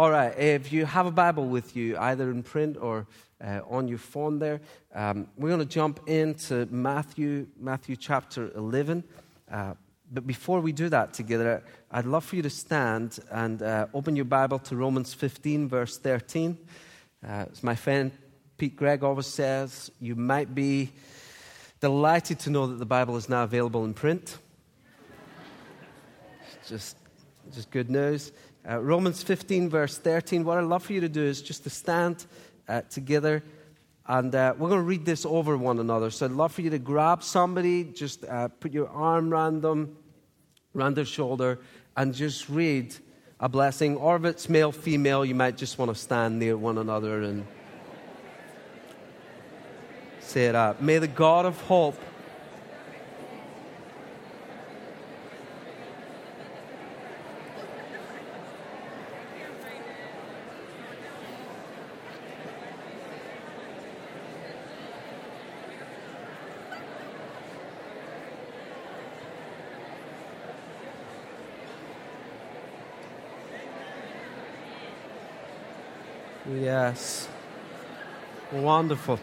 All right, if you have a Bible with you, either in print or uh, on your phone there, um, we're going to jump into Matthew, Matthew chapter 11. Uh, but before we do that together, I'd love for you to stand and uh, open your Bible to Romans 15, verse 13. Uh, as my friend Pete Greig always says, you might be delighted to know that the Bible is now available in print. just, just good news. Uh, Romans 15, verse 13. What I'd love for you to do is just to stand uh, together and uh, we're going to read this over one another. So I'd love for you to grab somebody, just uh, put your arm around them, around their shoulder, and just read a blessing. Or if it's male, female, you might just want to stand near one another and say it out. May the God of hope Yes. Wonderful.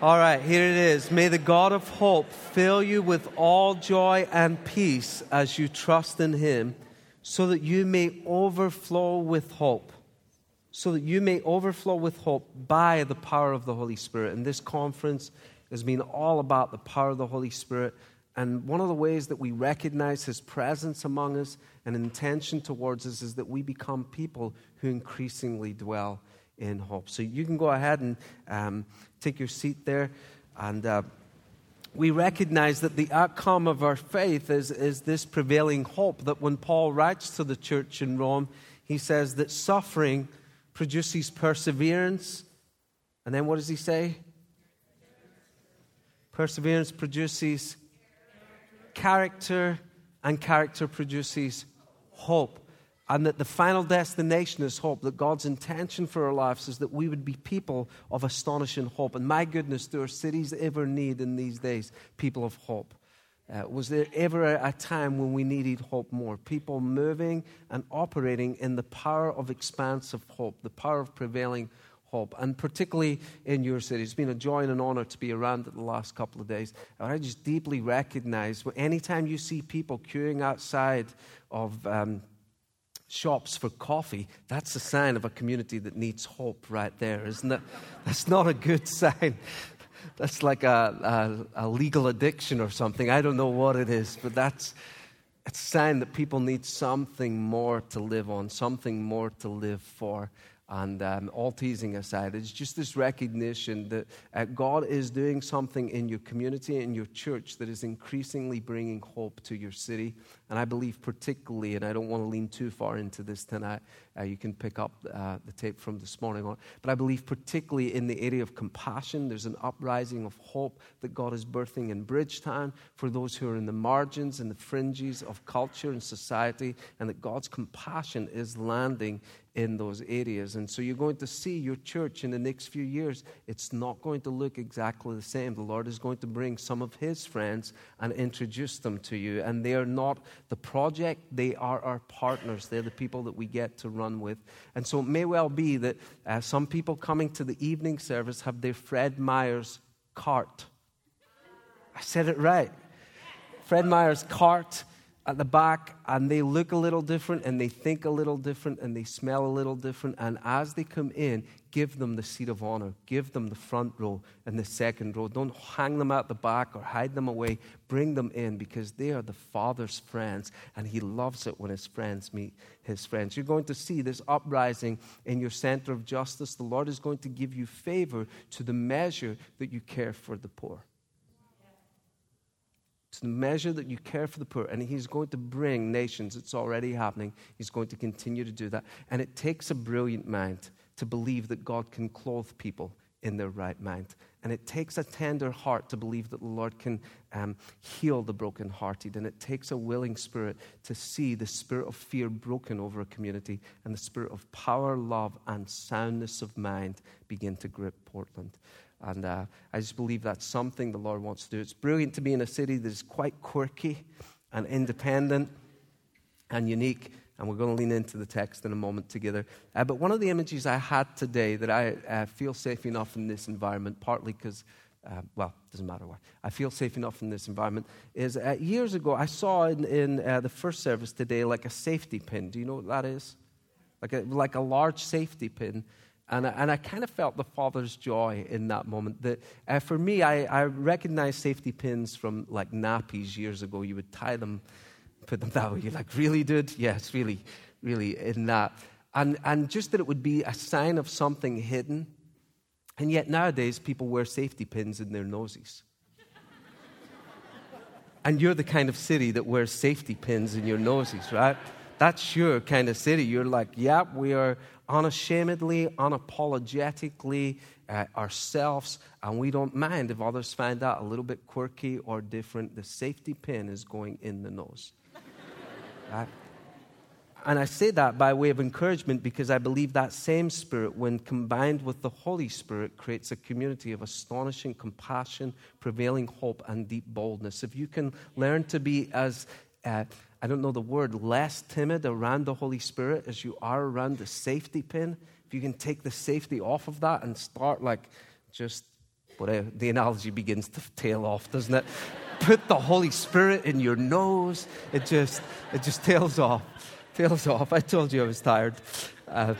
All right, here it is. May the God of hope fill you with all joy and peace as you trust in him, so that you may overflow with hope. So that you may overflow with hope by the power of the Holy Spirit. And this conference has been all about the power of the Holy Spirit and one of the ways that we recognize his presence among us and intention towards us is that we become people who increasingly dwell in hope. So you can go ahead and um, take your seat there. And uh, we recognize that the outcome of our faith is, is this prevailing hope that when Paul writes to the church in Rome, he says that suffering produces perseverance. And then what does he say? Perseverance produces character, and character produces hope. And that the final destination is hope, that God's intention for our lives is that we would be people of astonishing hope. And my goodness, do our cities ever need in these days people of hope? Uh, was there ever a, a, time when we needed hope more? People moving and operating in the power of expansive hope, the power of prevailing hope, and particularly in your city. It's been a joy and an honor to be around it the last couple of days. And I just deeply recognize anytime you see people queuing outside of um, shops for coffee, that's a sign of a community that needs hope right there, isn't it? That's not a good sign. That's like a, a, a legal addiction or something. I don't know what it is, but that's it's a sign that people need something more to live on, something more to live for. And um, all teasing aside, it's just this recognition that uh, God is doing something in your community, in your church, that is increasingly bringing hope to your city. And I believe, particularly, and I don't want to lean too far into this tonight, uh, you can pick up uh, the tape from this morning on. But I believe, particularly in the area of compassion, there's an uprising of hope that God is birthing in Bridgetown for those who are in the margins and the fringes of culture and society, and that God's compassion is landing in those areas. And so you're going to see your church in the next few years. It's not going to look exactly the same. The Lord is going to bring some of His friends and introduce them to you. And they are not the project, they are our partners. They're the people that we get to run with. And so it may well be that uh, some people coming to the evening service have their Fred Meyer's cart. I said it right. Fred Meyer's cart at the back and they look a little different and they think a little different and they smell a little different. And as they come in, give them the seat of honor, give them the front row and the second row. Don't hang them out the back or hide them away. Bring them in because they are the Father's friends and He loves it when His friends meet His friends. You're going to see this uprising in your center of justice. The Lord is going to give you favor to the measure that you care for the poor to the measure that you care for the poor. And He's going to bring nations, it's already happening. He's going to continue to do that. And it takes a brilliant mind to believe that God can clothe people in their right mind. And it takes a tender heart to believe that the Lord can um, heal the brokenhearted. And it takes a willing spirit to see the spirit of fear broken over a community and the spirit of power, love, and soundness of mind begin to grip Portland. And uh, I just believe that's something the Lord wants to do. It's brilliant to be in a city that is quite quirky and independent and unique. and we're going to lean into the text in a moment together. Uh, but one of the images I had today that I uh, feel safe enough in this environment, partly because, uh, well, doesn't matter why, I feel safe enough in this environment, is uh, years ago I saw in, in uh, the first service today like a safety pin. Do you know what that is? Like a, like a large safety pin. And I, and I kind of felt the Father's joy in that moment. That uh, for me, I, I recognized safety pins from like nappies years ago. You would tie them put them that way. You're like, really, dude? Yes, really, really, in that. And, and just that it would be a sign of something hidden. And yet nowadays, people wear safety pins in their noses. and you're the kind of city that wears safety pins in your noses, right? That's your kind of city. You're like, yeah, we are unashamedly, unapologetically uh, ourselves, and we don't mind if others find that a little bit quirky or different. The safety pin is going in the nose. Right? And I say that by way of encouragement because I believe that same Spirit, when combined with the Holy Spirit, creates a community of astonishing compassion, prevailing hope, and deep boldness. If you can learn to be as, uh, I don't know the word, less timid around the Holy Spirit as you are around the safety pin, if you can take the safety off of that and start like just, whatever, the analogy begins to tail off, doesn't it? put the Holy Spirit in your nose. It just, it just tails off. Tails off. I told you I was tired. Uh,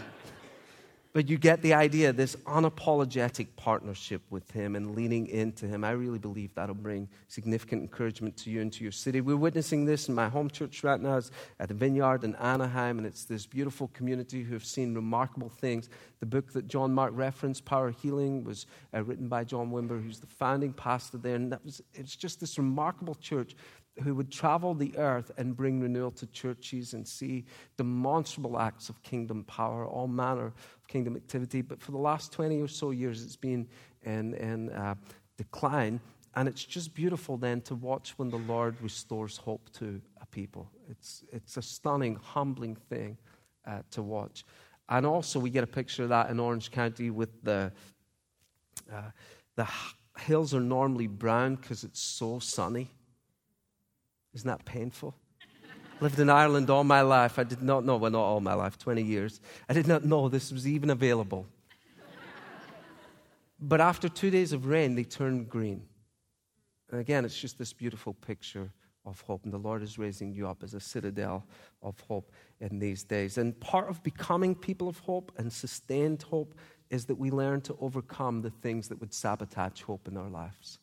but you get the idea this unapologetic partnership with Him and leaning into Him. I really believe that'll bring significant encouragement to you and to your city. We're witnessing this in my home church right now. It's at the Vineyard in Anaheim, and it's this beautiful community who have seen remarkable things. The book that John Mark referenced, Power Healing, was uh, written by John Wimber, who's the founding pastor there. And that was, it's just this remarkable church who would travel the earth and bring renewal to churches and see demonstrable acts of kingdom power, all manner of kingdom activity. But for the last 20 or so years, it's been in, in uh, decline. And it's just beautiful then to watch when the Lord restores hope to a people. It's, it's a stunning, humbling thing uh, to watch. And also, we get a picture of that in Orange County with the, uh, the hills are normally brown because it's so sunny isn't that painful? Lived in Ireland all my life. I did not know, well, not all my life, 20 years. I did not know this was even available. but after two days of rain, they turned green. And again, it's just this beautiful picture of hope. And the Lord is raising you up as a citadel of hope in these days. And part of becoming people of hope and sustained hope is that we learn to overcome the things that would sabotage hope in our lives.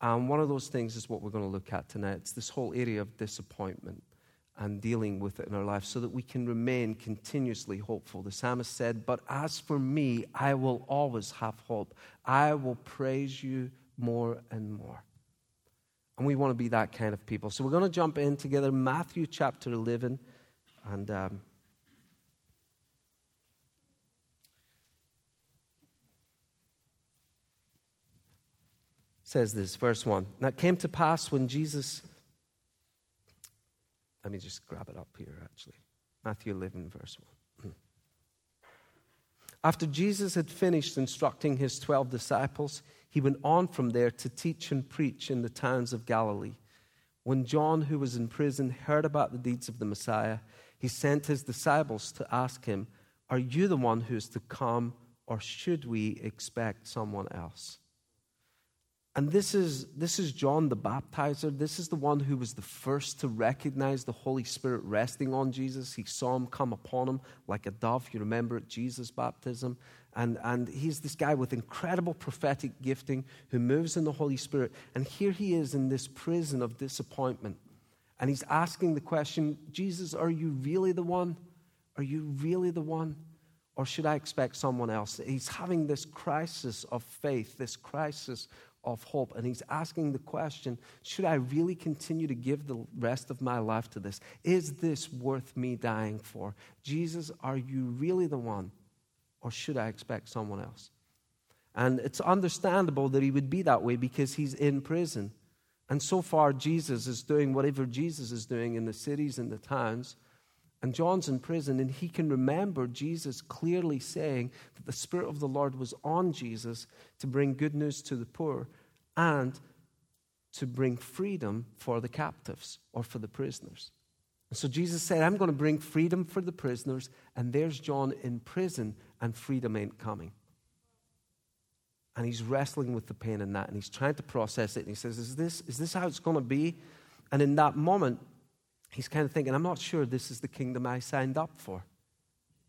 And one of those things is what we're going to look at tonight. It's this whole area of disappointment and dealing with it in our life so that we can remain continuously hopeful. The psalmist said, But as for me, I will always have hope. I will praise you more and more. And we want to be that kind of people. So we're going to jump in together, Matthew chapter 11. And. Um, says this, verse 1. Now it came to pass when Jesus, let me just grab it up here actually. Matthew 11, verse 1. Hmm. After Jesus had finished instructing his 12 disciples, he went on from there to teach and preach in the towns of Galilee. When John, who was in prison, heard about the deeds of the Messiah, he sent his disciples to ask him, Are you the one who is to come, or should we expect someone else? And this is, this is John the baptizer. This is the one who was the first to recognize the Holy Spirit resting on Jesus. He saw him come upon him like a dove. You remember at Jesus' baptism. And, and he's this guy with incredible prophetic gifting who moves in the Holy Spirit. And here he is in this prison of disappointment. And he's asking the question Jesus, are you really the one? Are you really the one? Or should I expect someone else? He's having this crisis of faith, this crisis of hope. And he's asking the question should I really continue to give the rest of my life to this? Is this worth me dying for? Jesus, are you really the one? Or should I expect someone else? And it's understandable that he would be that way because he's in prison. And so far, Jesus is doing whatever Jesus is doing in the cities and the towns. And John's in prison, and he can remember Jesus clearly saying that the Spirit of the Lord was on Jesus to bring good news to the poor and to bring freedom for the captives or for the prisoners. So Jesus said, I'm going to bring freedom for the prisoners, and there's John in prison, and freedom ain't coming. And he's wrestling with the pain in that, and he's trying to process it. And he says, Is this, is this how it's going to be? And in that moment, he's kind of thinking, I'm not sure this is the kingdom I signed up for.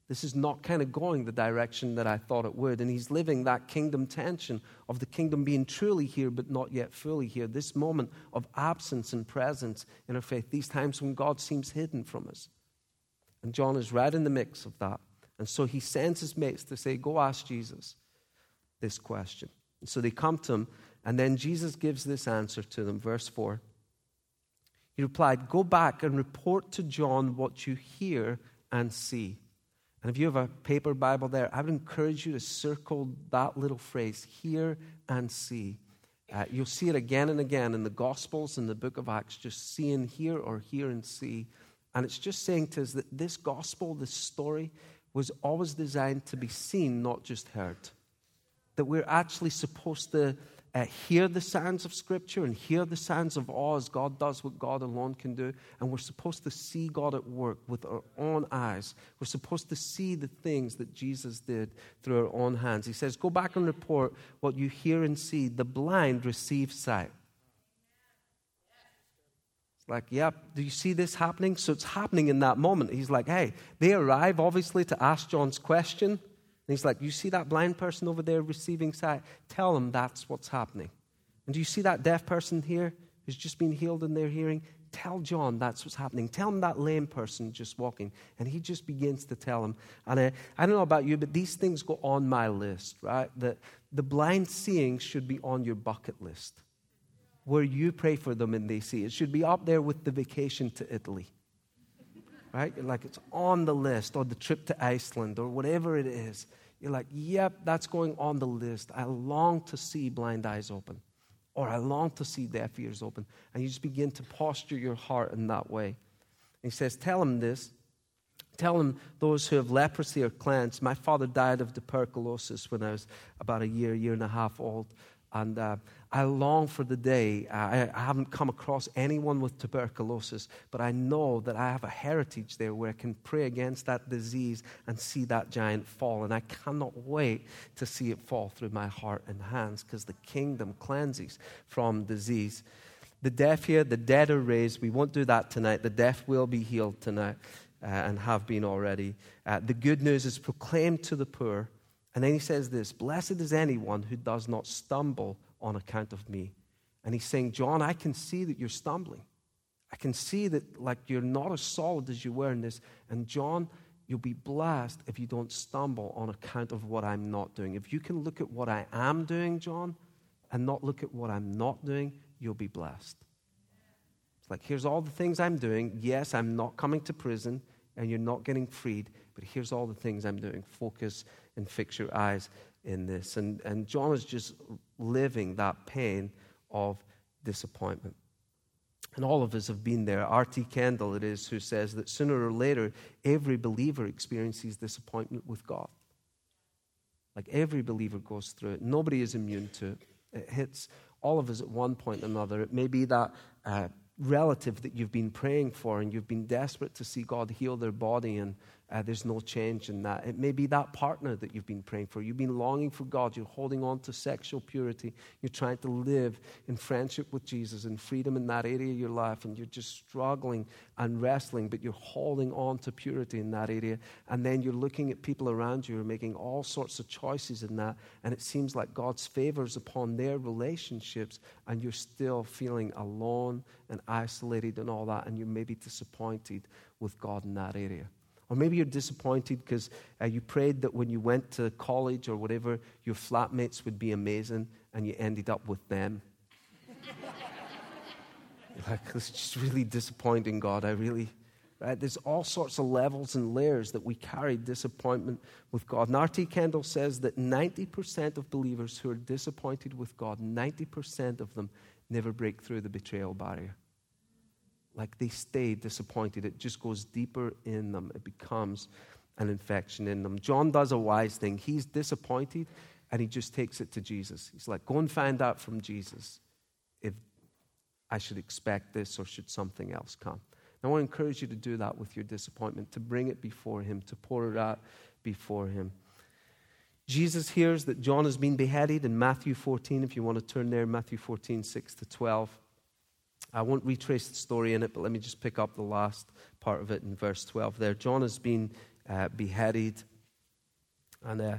This is not kind of going the direction that I thought it would. And he's living that kingdom tension of the kingdom being truly here, but not yet fully here. This moment of absence and presence in our faith, these times when God seems hidden from us. And John is right in the mix of that. And so he sends his mates to say, Go ask Jesus this question. And so they come to him, and then Jesus gives this answer to them. Verse 4. He replied, Go back and report to John what you hear and see. And if you have a paper Bible there, I would encourage you to circle that little phrase, hear and see. Uh, you'll see it again and again in the Gospels and the book of Acts, just see and hear or hear and see. And it's just saying to us that this gospel, this story, was always designed to be seen, not just heard. That we're actually supposed to uh, hear the sounds of Scripture and hear the sounds of awe as God does what God alone can do. And we're supposed to see God at work with our own eyes. We're supposed to see the things that Jesus did through our own hands. He says, Go back and report what you hear and see. The blind receive sight. It's like, yep, do you see this happening? So it's happening in that moment. He's like, hey, they arrive obviously to ask John's question. And he's like, You see that blind person over there receiving sight? Tell them that's what's happening. And do you see that deaf person here who's just been healed in their hearing? Tell John that's what's happening. Tell him that lame person just walking. And he just begins to tell him. And I, I don't know about you, but these things go on my list, right? The, the blind seeing should be on your bucket list where you pray for them and they see. It should be up there with the vacation to Italy right? Like it's on the list, or the trip to Iceland, or whatever it is. You're like, yep, that's going on the list. I long to see blind eyes open, or I long to see deaf ears open. And you just begin to posture your heart in that way. And he says, Tell him this. Tell him those who have leprosy are cleansed. My father died of tuberculosis when I was about a year, year and a half old. And uh, I long for the day. I, I, haven't come across anyone with tuberculosis, but I know that I have a heritage there where I can pray against that disease and see that giant fall. And I cannot wait to see it fall through my heart and hands because the kingdom cleanses from disease. The deaf hear, the dead are raised. We won't do that tonight. The deaf will be healed tonight uh, and have been already. Uh, the good news is proclaimed to the poor. And then he says this Blessed is anyone who does not stumble on account of me. And he's saying, John, I can see that you're stumbling. I can see that like you're not as solid as you were in this. And John, you'll be blessed if you don't stumble on account of what I'm not doing. If you can look at what I am doing, John, and not look at what I'm not doing, you'll be blessed. It's like, here's all the things I'm doing. Yes, I'm not coming to prison and you're not getting freed, but here's all the things I'm doing. Focus and fix your eyes in this. And, and John is just living that pain of disappointment. And all of us have been there. R.T. Kendall, it is, who says that sooner or later, every believer experiences disappointment with God. Like every believer goes through it. Nobody is immune to it. It hits all of us at one point or another. It may be that uh, relative that you've been praying for and you've been desperate to see God heal their body and uh, there's no change in that. It may be that partner that you've been praying for. You've been longing for God. You're holding on to sexual purity. You're trying to live in friendship with Jesus and freedom in that area of your life, and you're just struggling and wrestling, but you're holding on to purity in that area. And then you're looking at people around you who are making all sorts of choices in that, and it seems like God's favors upon their relationships, and you're still feeling alone and isolated and all that, and you may be disappointed with God in that area. Or maybe you're disappointed because uh, you prayed that when you went to college or whatever, your flatmates would be amazing and you ended up with them. like, it's just really disappointing, God. I really, right? There's all sorts of levels and layers that we carry disappointment with God. And R.T. Kendall says that 90% of believers who are disappointed with God, 90% of them never break through the betrayal barrier like they stay disappointed. It just goes deeper in them. It becomes an infection in them. John does a wise thing. He's disappointed and he just takes it to Jesus. He's like, go and find out from Jesus if I should expect this or should something else come. I want to encourage you to do that with your disappointment, to bring it before Him, to pour it out before Him. Jesus hears that John has been beheaded in Matthew 14, if you want to turn there, Matthew 14, 6 to 12. I won't retrace the story in it, but let me just pick up the last part of it in verse 12 there. John has been uh, beheaded, and uh,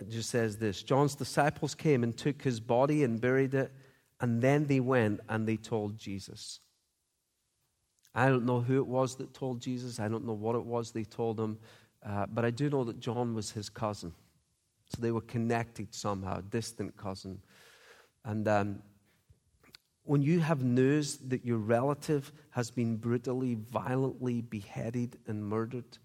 it just says this John's disciples came and took his body and buried it, and then they went and they told Jesus. I don't know who it was that told Jesus, I don't know what it was they told him, uh, but I do know that John was his cousin. So they were connected somehow, distant cousin. And um, when you have news that your relative has been brutally, violently beheaded and murdered,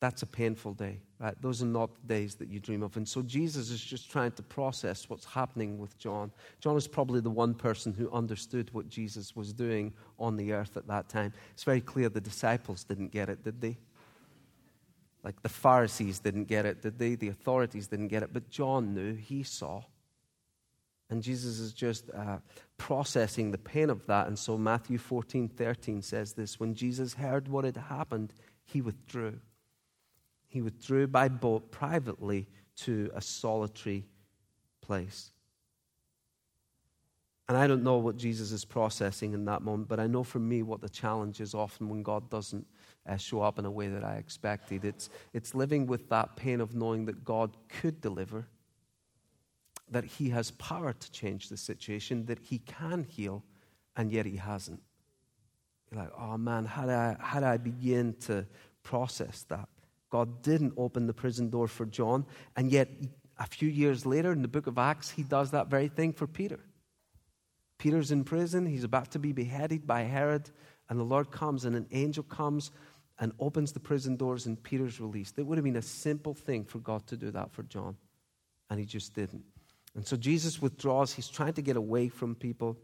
that's a painful day, right? Those are not the days that you dream of. And so Jesus is just trying to process what's happening with John. John is probably the one person who understood what Jesus was doing on the earth at that time. It's very clear the disciples didn't get it, did they? Like the Pharisees didn't get it, did they? The authorities didn't get it. But John knew, he saw. And Jesus is just uh, processing the pain of that. And so Matthew 14 13 says this When Jesus heard what had happened, he withdrew. He withdrew by boat privately to a solitary place. And I don't know what Jesus is processing in that moment, but I know for me what the challenge is often when God doesn't uh, show up in a way that I expected. It's, it's living with that pain of knowing that God could deliver, that He has power to change the situation, that He can heal, and yet He hasn't. You're like, oh man, how do I, how do I begin to process that? God didn't open the prison door for John, and yet a few years later in the book of Acts, He does that very thing for Peter. Peter's in prison, he's about to be beheaded by Herod, and the Lord comes, and an angel comes and opens the prison doors, and Peter's released. It would have been a simple thing for God to do that for John, and he just didn't. And so Jesus withdraws. He's trying to get away from people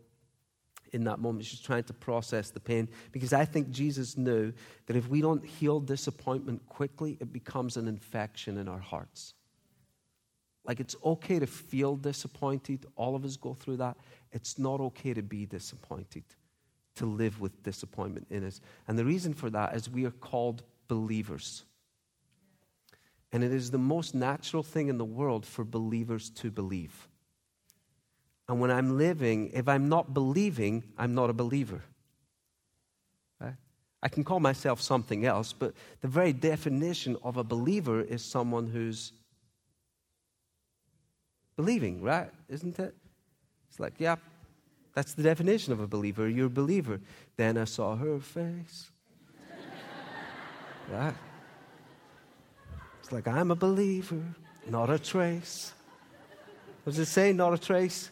in that moment. He's trying to process the pain because I think Jesus knew that if we don't heal disappointment quickly, it becomes an infection in our hearts. Like it's okay to feel disappointed. All of us go through that. It's not okay to be disappointed to live with disappointment in us. And the reason for that is we are called believers. And it is the most natural thing in the world for believers to believe. And when I'm living, if I'm not believing, I'm not a believer. I can call myself something else, but the very definition of a believer is someone who's believing, right? Isn't it? It's like, yeah, that's the definition of a believer. You're a believer. Then I saw her face. right? Like, I'm a believer, not a trace. What does it say? Not a trace?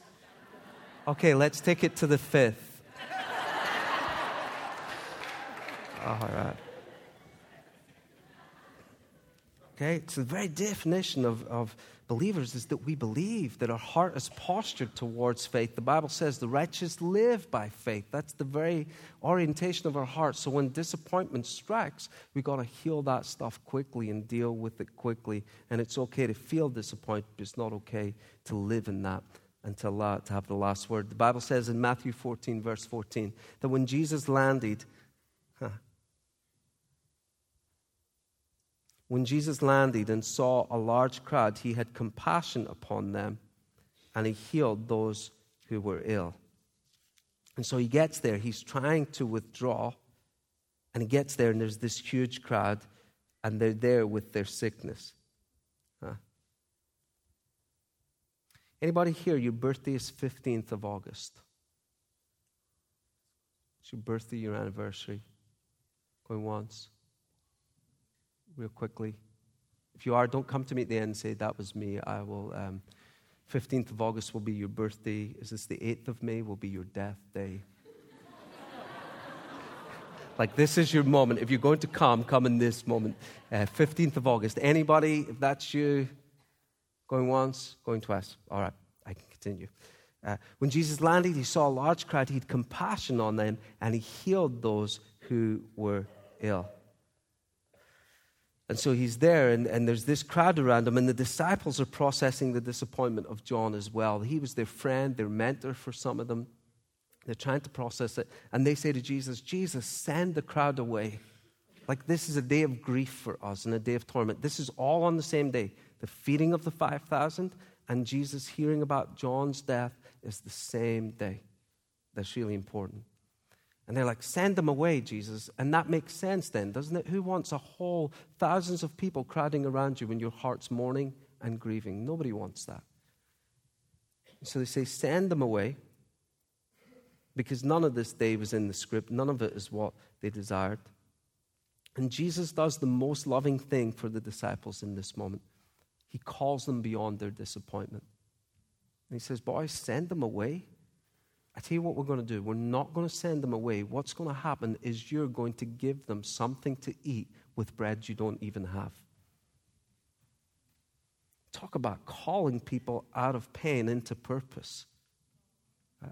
Okay, let's take it to the fifth. All right. Okay, it's the very definition of, of believers is that we believe that our heart is postured towards faith. The Bible says the righteous live by faith. That's the very orientation of our heart. So when disappointment strikes, we got to heal that stuff quickly and deal with it quickly. And it's okay to feel disappointed, but it's not okay to live in that until uh, to have the last word. The Bible says in Matthew 14, verse 14, that when Jesus landed, When Jesus landed and saw a large crowd, he had compassion upon them and he healed those who were ill. And so he gets there, he's trying to withdraw, and he gets there, and there's this huge crowd, and they're there with their sickness. Huh? Anybody here, your birthday is 15th of August? It's your birthday, your anniversary. Going once real quickly. If you are, don't come to me at the end and say, That was me. I will. Um, 15th of August will be your birthday. Is this the 8th of May? Will be your death day. like, this is your moment. If you're going to come, come in this moment. Uh, 15th of August. Anybody, if that's you, going once, going twice. All right, I can continue. Uh, when Jesus landed, he saw a large crowd. He had compassion on them, and he healed those who were ill. And so he's there, and, and there's this crowd around him, and the disciples are processing the disappointment of John as well. He was their friend, their mentor for some of them. They're trying to process it. And they say to Jesus, Jesus, send the crowd away. Like this is a day of grief for us and a day of torment. This is all on the same day. The feeding of the 5,000 and Jesus hearing about John's death is the same day. That's really important. And they're like, send them away, Jesus. And that makes sense then, doesn't it? Who wants a whole thousands of people crowding around you when your heart's mourning and grieving? Nobody wants that. So they say, send them away because none of this day was in the script. None of it is what they desired. And Jesus does the most loving thing for the disciples in this moment. He calls them beyond their disappointment. And he says, Boys, send them away. I tell you what we're going to do. We're not going to send them away. What's going to happen is you're going to give them something to eat with bread you don't even have. Talk about calling people out of pain into purpose. Uh,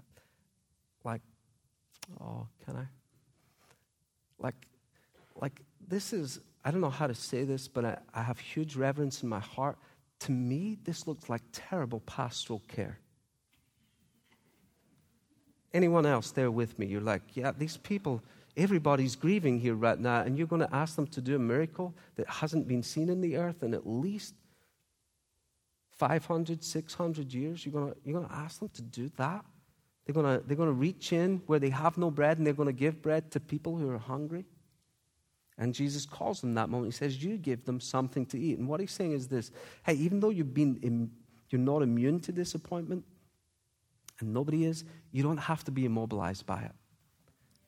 like, oh, can I? Like, like this is, I don't know how to say this, but I, I have huge reverence in my heart. To me, this looks like terrible pastoral care. Anyone else there with me? You're like, yeah, these people, everybody's grieving here right now, and you're going to ask them to do a miracle that hasn't been seen in the earth in at least 500, 600 years. You're going to, you're going to ask them to do that? They're going, to, they're going to reach in where they have no bread and they're going to give bread to people who are hungry. And Jesus calls them that moment. He says, You give them something to eat. And what he's saying is this hey, even though you've been you're not immune to disappointment, and nobody is, you don't have to be immobilized by it.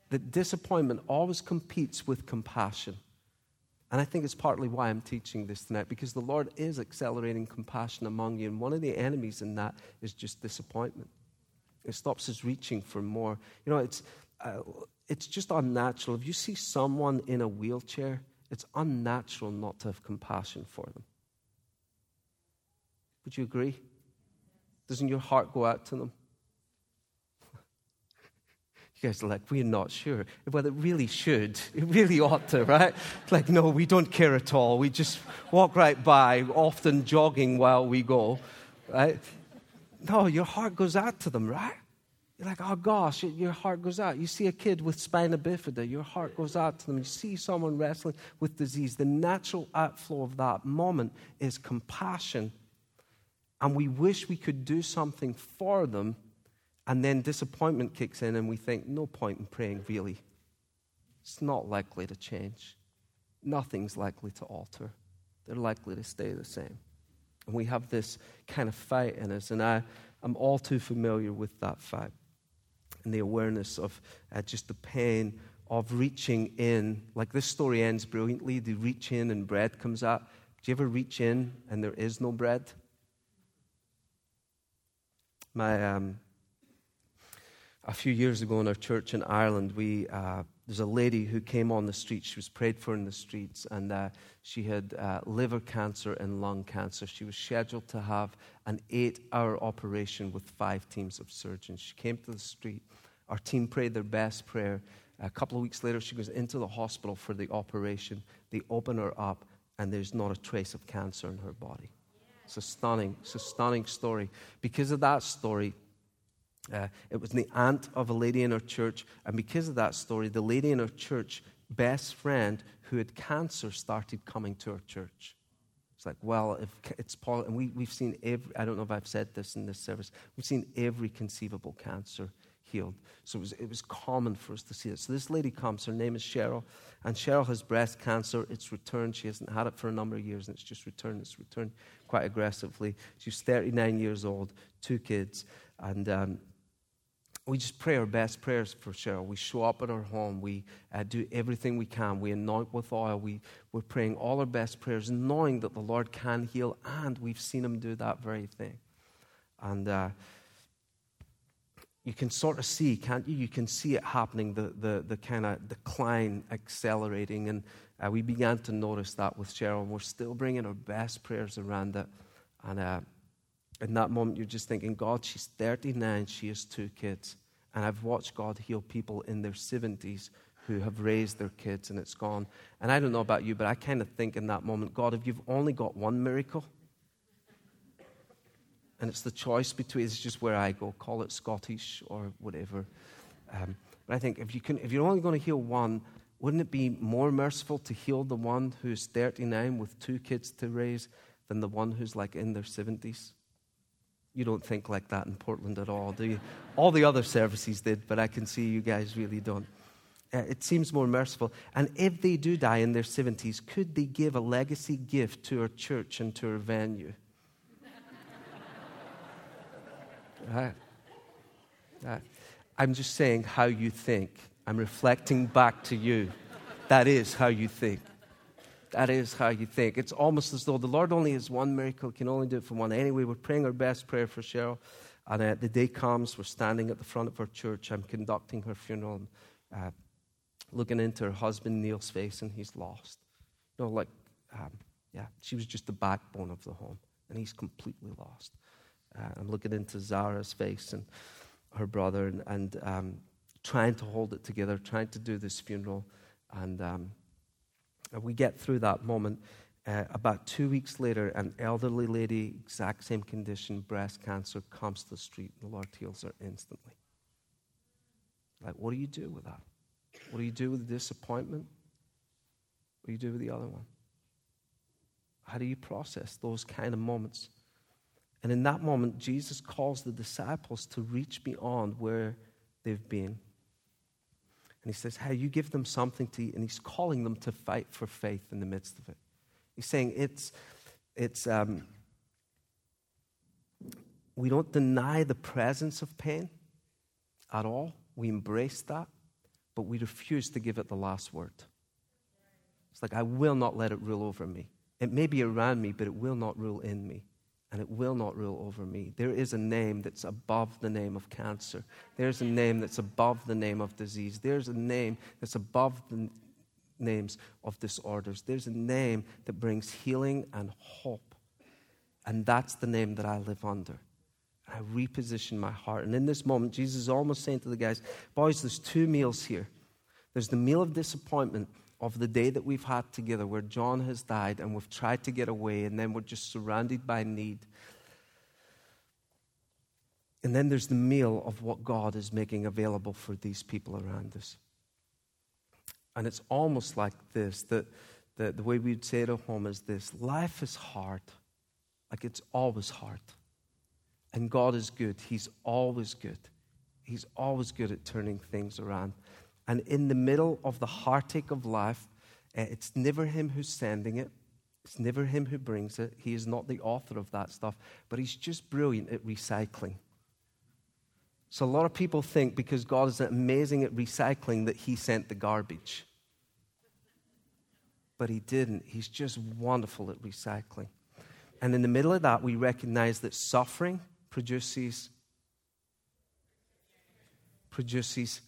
That disappointment always competes with compassion. And I think it's partly why I'm teaching this tonight, because the Lord is accelerating compassion among you. And one of the enemies in that is just disappointment. It stops us reaching for more. You know, it's, uh, it's just unnatural. If you see someone in a wheelchair, it's unnatural not to have compassion for them. Would you agree? Doesn't your heart go out to them? You guys are like, we're not sure. Well, it really should. It really ought to, right? like, no, we don't care at all. We just walk right by, often jogging while we go, right? No, your heart goes out to them, right? You're like, oh gosh, your heart goes out. You see a kid with spina bifida, your heart goes out to them. You see someone wrestling with disease. The natural outflow of that moment is compassion. And we wish we could do something for them. And then disappointment kicks in, and we think, no point in praying, really. It's not likely to change. Nothing's likely to alter. They're likely to stay the same. And we have this kind of fight in us, and I, I'm all too familiar with that fight and the awareness of uh, just the pain of reaching in. Like this story ends brilliantly. They reach in and bread comes out. Do you ever reach in and there is no bread? My, um, a few years ago in our church in Ireland, we, uh, there's a lady who came on the street. She was prayed for in the streets, and uh, she had uh, liver cancer and lung cancer. She was scheduled to have an eight hour operation with five teams of surgeons. She came to the street. Our team prayed their best prayer. A couple of weeks later, she goes into the hospital for the operation. They open her up, and there's not a trace of cancer in her body. It's a stunning, it's a stunning story. Because of that story, uh, it was the aunt of a lady in our church, and because of that story, the lady in our church, best friend who had cancer, started coming to our church. It's like, well, if it's Paul, and we, we've seen every, I don't know if I've said this in this service, we've seen every conceivable cancer healed. So it was, it was common for us to see it. So this lady comes, her name is Cheryl, and Cheryl has breast cancer. It's returned. She hasn't had it for a number of years, and it's just returned. It's returned quite aggressively. She's 39 years old, two kids, and um, we just pray our best prayers for Cheryl. We show up at her home. We uh, do everything we can. We anoint with oil. We, we're praying all our best prayers, knowing that the Lord can heal, and we've seen Him do that very thing. And uh, you can sort of see, can't you? You can see it happening, the, the, the kind of decline accelerating. And uh, we began to notice that with Cheryl, and we're still bringing our best prayers around it. And uh, in that moment, you're just thinking, God, she's 39, she has two kids. And I've watched God heal people in their 70s who have raised their kids and it's gone. And I don't know about you, but I kind of think in that moment, God, if you've only got one miracle, and it's the choice between, it's just where I go, call it Scottish or whatever. Um, but I think if, you can, if you're only going to heal one, wouldn't it be more merciful to heal the one who's 39 with two kids to raise than the one who's like in their 70s? You don't think like that in Portland at all, do you? All the other services did, but I can see you guys really don't. Uh, it seems more merciful. And if they do die in their 70s, could they give a legacy gift to our church and to our venue? right. right. I'm just saying how you think. I'm reflecting back to you. That is how you think. That is how you think. It's almost as though the Lord only has one miracle, can only do it for one. Anyway, we're praying our best prayer for Cheryl. And uh, the day comes, we're standing at the front of her church. I'm conducting her funeral, uh, looking into her husband Neil's face, and he's lost. You know, like, um, yeah, she was just the backbone of the home, and he's completely lost. Uh, I'm looking into Zara's face and her brother, and, and um, trying to hold it together, trying to do this funeral. And um, we get through that moment. Uh, about two weeks later, an elderly lady, exact same condition, breast cancer, comes to the street, and the Lord heals her instantly. Like, what do you do with that? What do you do with the disappointment? What do you do with the other one? How do you process those kind of moments? And in that moment, Jesus calls the disciples to reach beyond where they've been and he says, Hey, you give them something to eat. And he's calling them to fight for faith in the midst of it. He's saying it's, it's um, we don't deny the presence of pain at all. We embrace that, but we refuse to give it the last word. It's like, I will not let it rule over me. It may be around me, but it will not rule in me and it will not rule over me. There is a name that's above the name of cancer. There's a name that's above the name of disease. There's a name that's above the names of disorders. There's a name that brings healing and hope. And that's the name that I live under. I reposition my heart. And in this moment, Jesus is almost saying to the guys, Boys, there's two meals here. There's the meal of disappointment, of the day that we've had together where John has died and we've tried to get away and then we're just surrounded by need. And then there's the meal of what God is making available for these people around us. And it's almost like this that the, the way we'd say it at home is this life is hard. Like it's always hard. And God is good. He's always good. He's always good at turning things around. And in the middle of the heartache of life, eh, it's never Him who's sending it. It's never Him who brings it. He is not the author of that stuff, but He's just brilliant at recycling. So a lot of people think because God is amazing at recycling that He sent the garbage. But He didn't. He's just wonderful at recycling. And in the middle of that, we recognize that suffering produces produces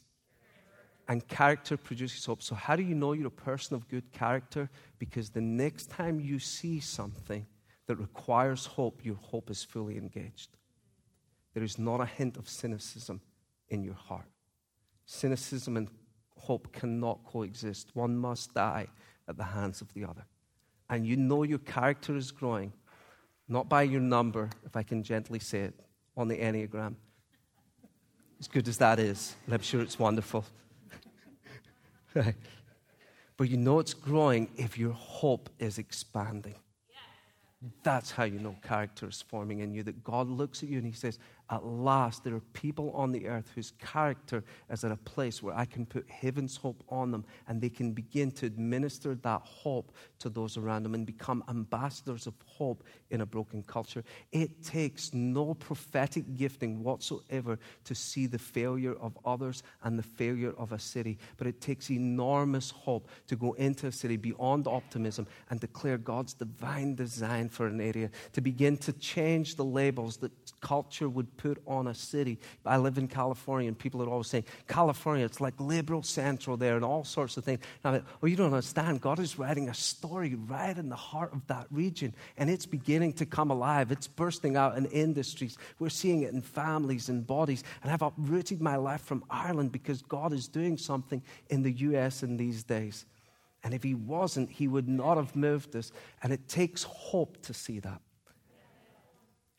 and character produces hope. So, how do you know you're a person of good character? Because the next time you see something that requires hope, your hope is fully engaged. There is not a hint of cynicism in your heart. Cynicism and hope cannot coexist. One must die at the hands of the other. And you know your character is growing, not by your number, if I can gently say it, on the Enneagram. As good as that is, and I'm sure it's wonderful. Right? But you know it's growing if your hope is expanding. That's how you know character is forming in you. That God looks at you and He says, At last, there are people on the earth whose character is at a place where I can put heaven's hope on them and they can begin to administer that hope to those around them and become ambassadors of hope in a broken culture. It takes no prophetic gifting whatsoever to see the failure of others and the failure of a city, but it takes enormous hope to go into a city beyond optimism and declare God's divine design for an area, to begin to change the labels that culture would put on a city. I live in California, and people are always saying, California, it's like liberal central there, and all sorts of things. And I'm like, oh, you don't understand. God is writing a story right in the heart of that region, and it's beginning to come alive. It's bursting out in industries. We're seeing it in families and bodies. And I've uprooted my life from Ireland because God is doing something in the U.S. in these days. And if he wasn't, he would not have moved us. And it takes hope to see that.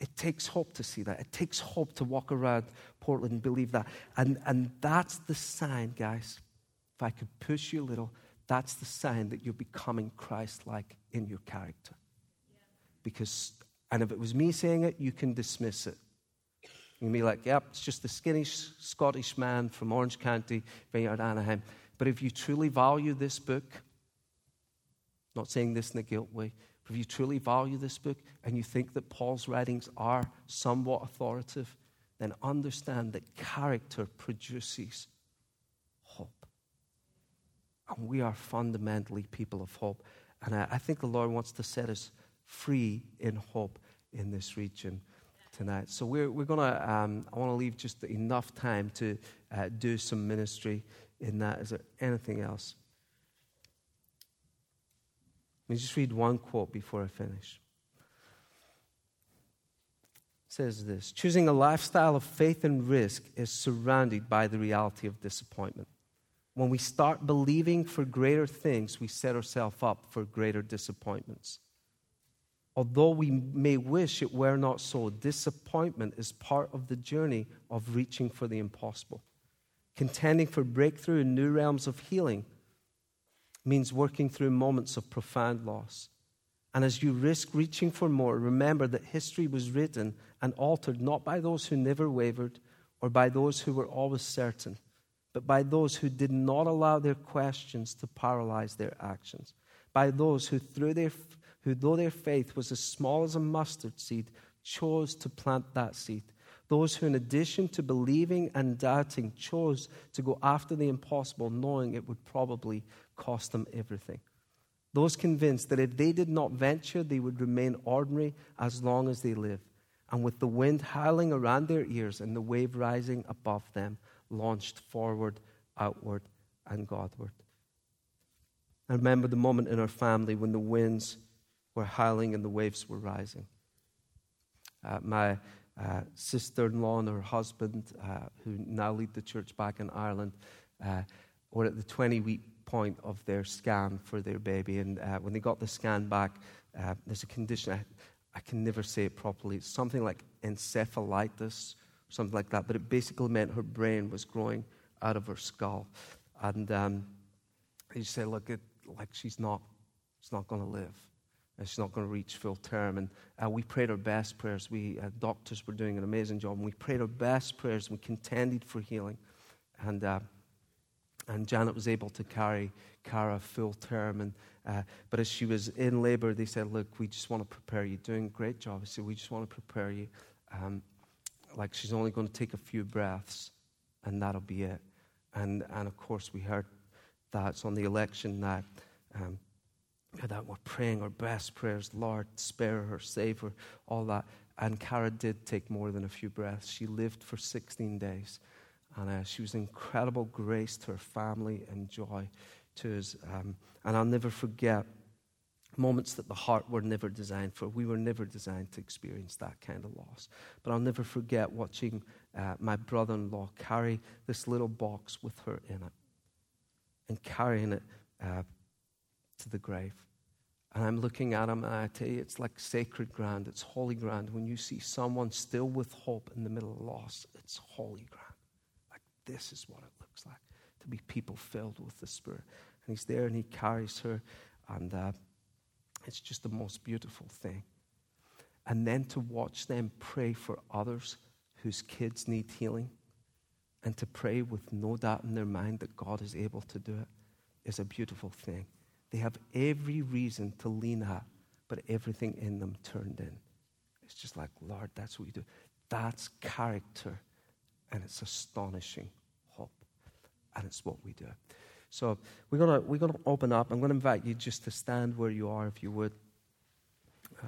It takes hope to see that. It takes hope to walk around Portland and believe that. And, and that's the sign, guys. If I could push you a little, that's the sign that you're becoming Christ like in your character. Because, and if it was me saying it, you can dismiss it. You can be like, yep, it's just the skinny Scottish man from Orange County, Vineyard Anaheim. But if you truly value this book, not saying this in a guilt way, if you truly value this book and you think that Paul's writings are somewhat authoritative, then understand that character produces hope. And we are fundamentally people of hope. And I, I think the Lord wants to set us free in hope in this region tonight. So we're, we're going to, um, I want to leave just enough time to uh, do some ministry in that. Is there anything else? Let me just read one quote before I finish. It says this Choosing a lifestyle of faith and risk is surrounded by the reality of disappointment. When we start believing for greater things, we set ourselves up for greater disappointments. Although we may wish it were not so, disappointment is part of the journey of reaching for the impossible. Contending for breakthrough in new realms of healing means working through moments of profound loss. And as you risk reaching for more, remember that history was written and altered not by those who never wavered or by those who were always certain, but by those who did not allow their questions to paralyze their actions, by those who, through their, who though their faith was as small as a mustard seed, chose to plant that seed. Those who, in addition to believing and doubting, chose to go after the impossible, knowing it would probably cost them everything. Those convinced that if they did not venture, they would remain ordinary as long as they lived. And with the wind howling around their ears and the wave rising above them, launched forward, outward, and Godward. I remember the moment in our family when the winds were howling and the waves were rising. Uh, my uh, sister in law and her husband, uh, who now lead the church back in Ireland, uh, were at the 20 week point of their scan for their baby. And uh, when they got the scan back, uh, there's a condition, I, I, can never say it properly. It's something like encephalitis, something like that. But it basically meant her brain was growing out of her skull. And um, he said, look, it, like she's not, she's not going to live. And she's not going to reach full term. And uh, we prayed our best prayers. We uh, doctors were doing an amazing job. And we prayed our best prayers. We contended for healing. And uh, and Janet was able to carry Cara full term. And, uh, but as she was in labor, they said, Look, we just want to prepare you. Doing a great job. We just want to prepare you. Um, like she's only going to take a few breaths, and that'll be it. And, and of course, we heard that on the election night. Um, that we're praying our best prayers, Lord, spare her, save her, all that. And Cara did take more than a few breaths. She lived for 16 days. And uh, she was an incredible grace to her family and joy to us. Um, and I'll never forget moments that the heart were never designed for. We were never designed to experience that kind of loss. But I'll never forget watching uh, my brother in law carry this little box with her in it and carrying it uh, to the grave. And I'm looking at him, and I tell you, it's like sacred ground. It's holy ground. When you see someone still with hope in the middle of loss, it's holy ground. This is what it looks like to be people filled with the Spirit. And He's there and He carries her, and uh, it's just the most beautiful thing. And then to watch them pray for others whose kids need healing and to pray with no doubt in their mind that God is able to do it is a beautiful thing. They have every reason to lean out, but everything in them turned in. It's just like, Lord, that's what you do. That's character and it's astonishing hope. And it's what we do. So we're going we're gonna open up. I'm to invite you just to stand where you are, if you would. Uh,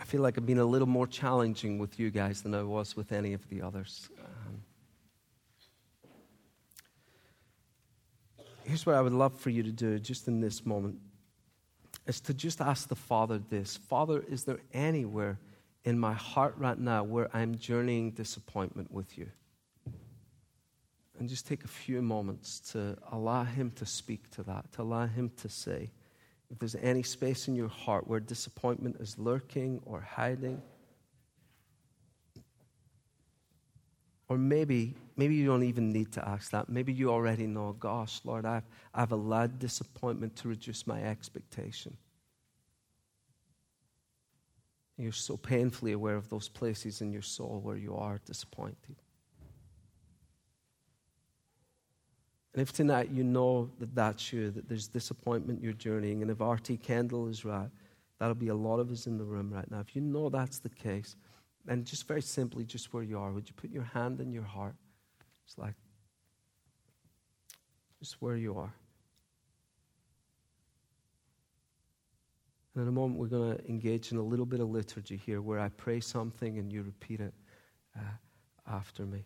I feel like I've been a little more challenging with you guys than I was with any of the others. Here's what I would love for you to do just in this moment is to just ask the Father this Father, is there anywhere in my heart right now where I'm journeying disappointment with you. And just take a few moments to allow Him to speak to that, to allow Him to say, if there's any space in your heart where disappointment is lurking or hiding, or maybe, maybe you don't even need to ask that. Maybe you already know, gosh, Lord, I've, I've allowed disappointment to reduce my expectation. You're so painfully aware of those places in your soul where you are disappointed. And if tonight you know that that's you, that there's disappointment you're journeying, and if R.T. Kendall is right, that'll be a lot of us in the room right now. If you know that's the case, and just very simply, just where you are, would you put your hand in your heart? It's like, just where you are. And in a moment, we're going to engage in a little bit of liturgy here where I pray something and you repeat it uh, after me.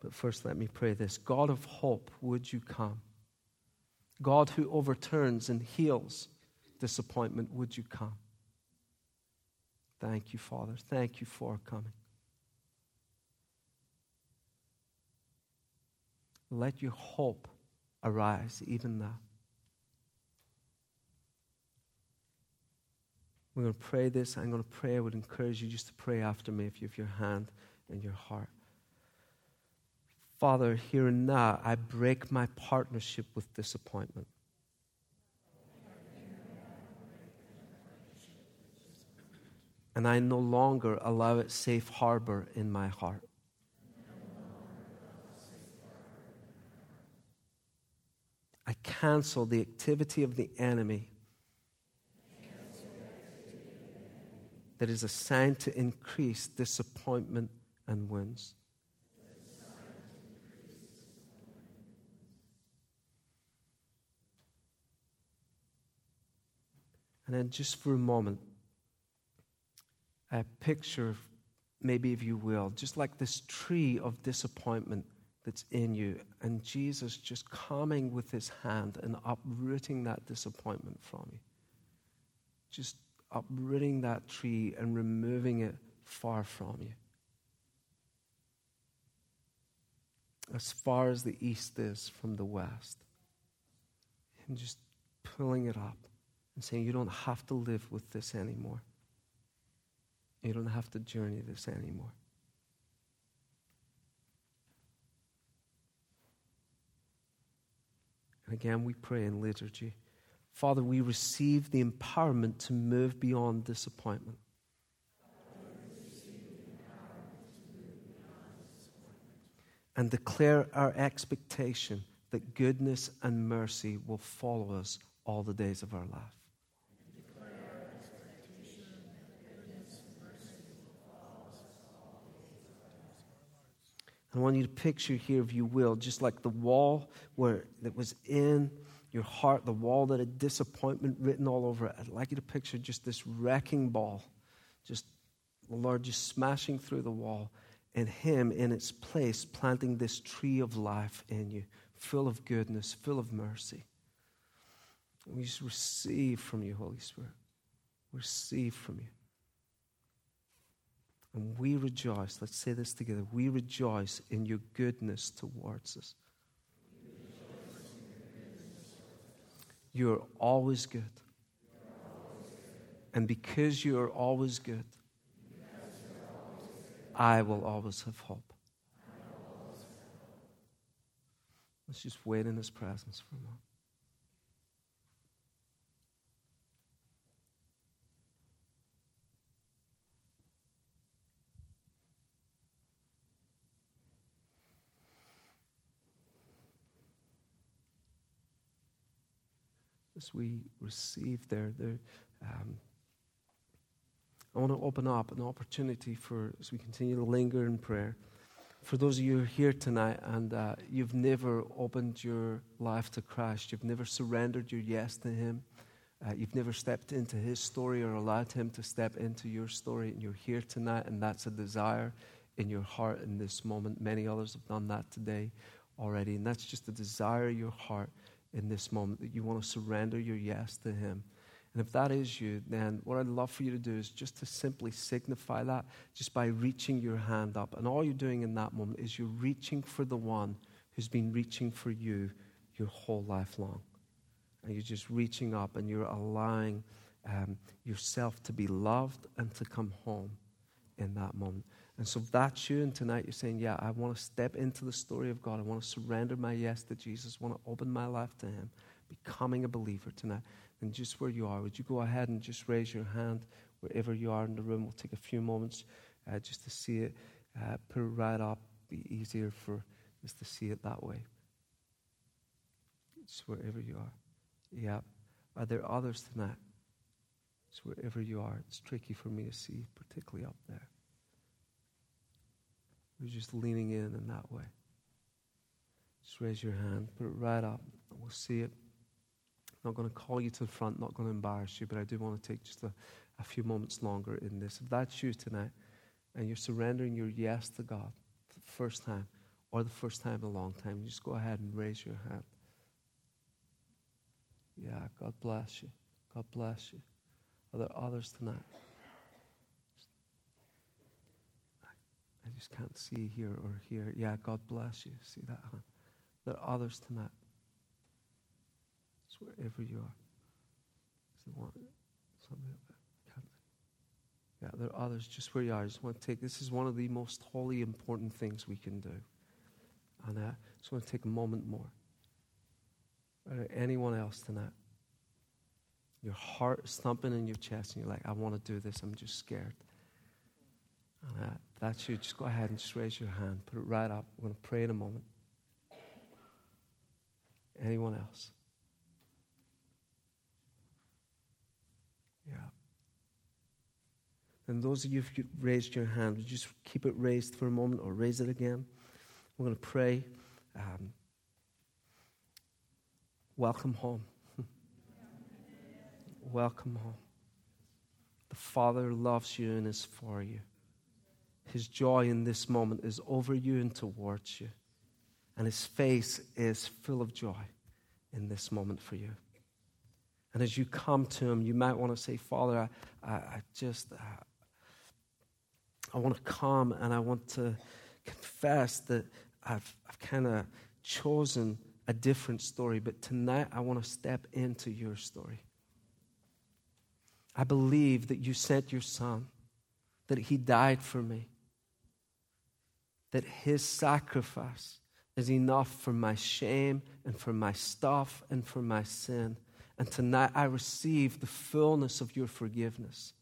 But first, let me pray this God of hope, would you come? God who overturns and heals disappointment, would you come? Thank you, Father. Thank you for coming. Let your hope arise even now. We're going to pray this. I'm going to pray. I would encourage you just to pray after me if you have your hand and your heart. Father, here and now, I break my partnership with disappointment. And I no longer allow it safe harbor in my heart. I cancel the activity of the enemy that is assigned to increase disappointment and wounds. And then, just for a moment, a picture, maybe if you will, just like this tree of disappointment that's in you, and Jesus just coming with his hand and uprooting that disappointment from you. Just uprooting that tree and removing it far from you. As far as the east is from the west. And just pulling it up and saying, You don't have to live with this anymore. You don't have to journey this anymore. And again, we pray in liturgy. Father, we receive the empowerment to move beyond disappointment. And declare our expectation that goodness and mercy will follow us all the days of our life. I want you to picture here, if you will, just like the wall where that was in your heart, the wall that had disappointment written all over it. I'd like you to picture just this wrecking ball, just the Lord just smashing through the wall, and Him in its place planting this tree of life in you, full of goodness, full of mercy. And we just receive from you, Holy Spirit. Receive from you. And we rejoice, let's say this together. We rejoice in your goodness towards us. You are always good. And because you are always good, I will always have hope. Let's just wait in His presence for a moment. As we receive there, there um, I want to open up an opportunity for, as we continue to linger in prayer, for those of you who are here tonight and uh, you've never opened your life to Christ, you've never surrendered your yes to Him, uh, you've never stepped into His story or allowed Him to step into your story, and you're here tonight, and that's a desire in your heart in this moment. Many others have done that today already, and that's just a desire of your heart in this moment that you want to surrender your yes to Him. And if that is you, then what I'd love for you to do is just to simply signify that just by reaching your hand up. And all you're doing in that moment is you're reaching for the one who's been reaching for you your whole life long. And you're just reaching up and you're allowing um, yourself to be loved and to come home in that moment. And so if that's you, and tonight you're saying, Yeah, I want to step into the story of God. I want to surrender my yes to Jesus. I want to open my life to Him, becoming a believer tonight. And just where you are, would you go ahead and just raise your hand wherever you are in the room? We'll take a few moments uh, just to see it. Uh, put it right up. Be easier for us to see it that way. Just wherever you are. Yeah. Are there others tonight? Just wherever you are. It's tricky for me to see, particularly up there. You're just leaning in in that way. Just raise your hand, put it right up, and we'll see it. I'm not going to call you to the front, not going to embarrass you, but I do want to take just a, a few moments longer in this. If that's you tonight, and you're surrendering your yes to God for the first time, or the first time in a long time, just go ahead and raise your hand. Yeah, God bless you. God bless you. Are there others tonight? I just can't see here or here. Yeah, God bless you. See that, huh? There are others tonight. It's wherever you are. Yeah, there are others just where you are. I just want to take this is one of the most holy, important things we can do. And I just want to take a moment more. Anyone else tonight? Your heart is thumping in your chest, and you're like, I want to do this. I'm just scared. And uh, that's you. Just go ahead and just raise your hand. Put it right up. We're going to pray in a moment. Anyone else? Yeah. And those of you who've raised your hand, just keep it raised for a moment or raise it again. We're going to pray. Um, welcome home. welcome home. The Father loves you and is for you. His joy in this moment is over you and towards you. And his face is full of joy in this moment for you. And as you come to him, you might want to say, Father, I, I, I just, uh, I want to come and I want to confess that I've, I've kind of chosen a different story, but tonight I want to step into your story. I believe that you sent your son, that he died for me, that his sacrifice is enough for my shame and for my stuff and for my sin. And tonight I receive the fullness of your forgiveness,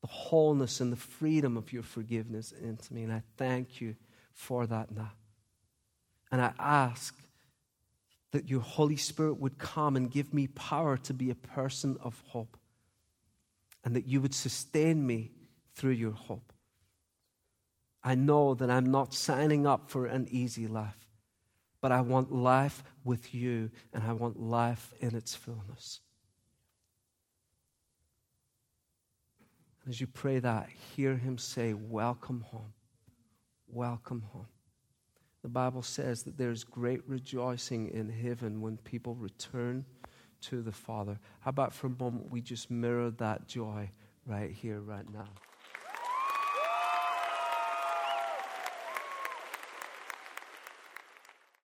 the wholeness and the freedom of your forgiveness into me. And I thank you for that now. And I ask that your Holy Spirit would come and give me power to be a person of hope, and that you would sustain me through your hope. I know that I'm not signing up for an easy life, but I want life with you and I want life in its fullness. As you pray that, hear him say, Welcome home. Welcome home. The Bible says that there's great rejoicing in heaven when people return to the Father. How about for a moment we just mirror that joy right here, right now?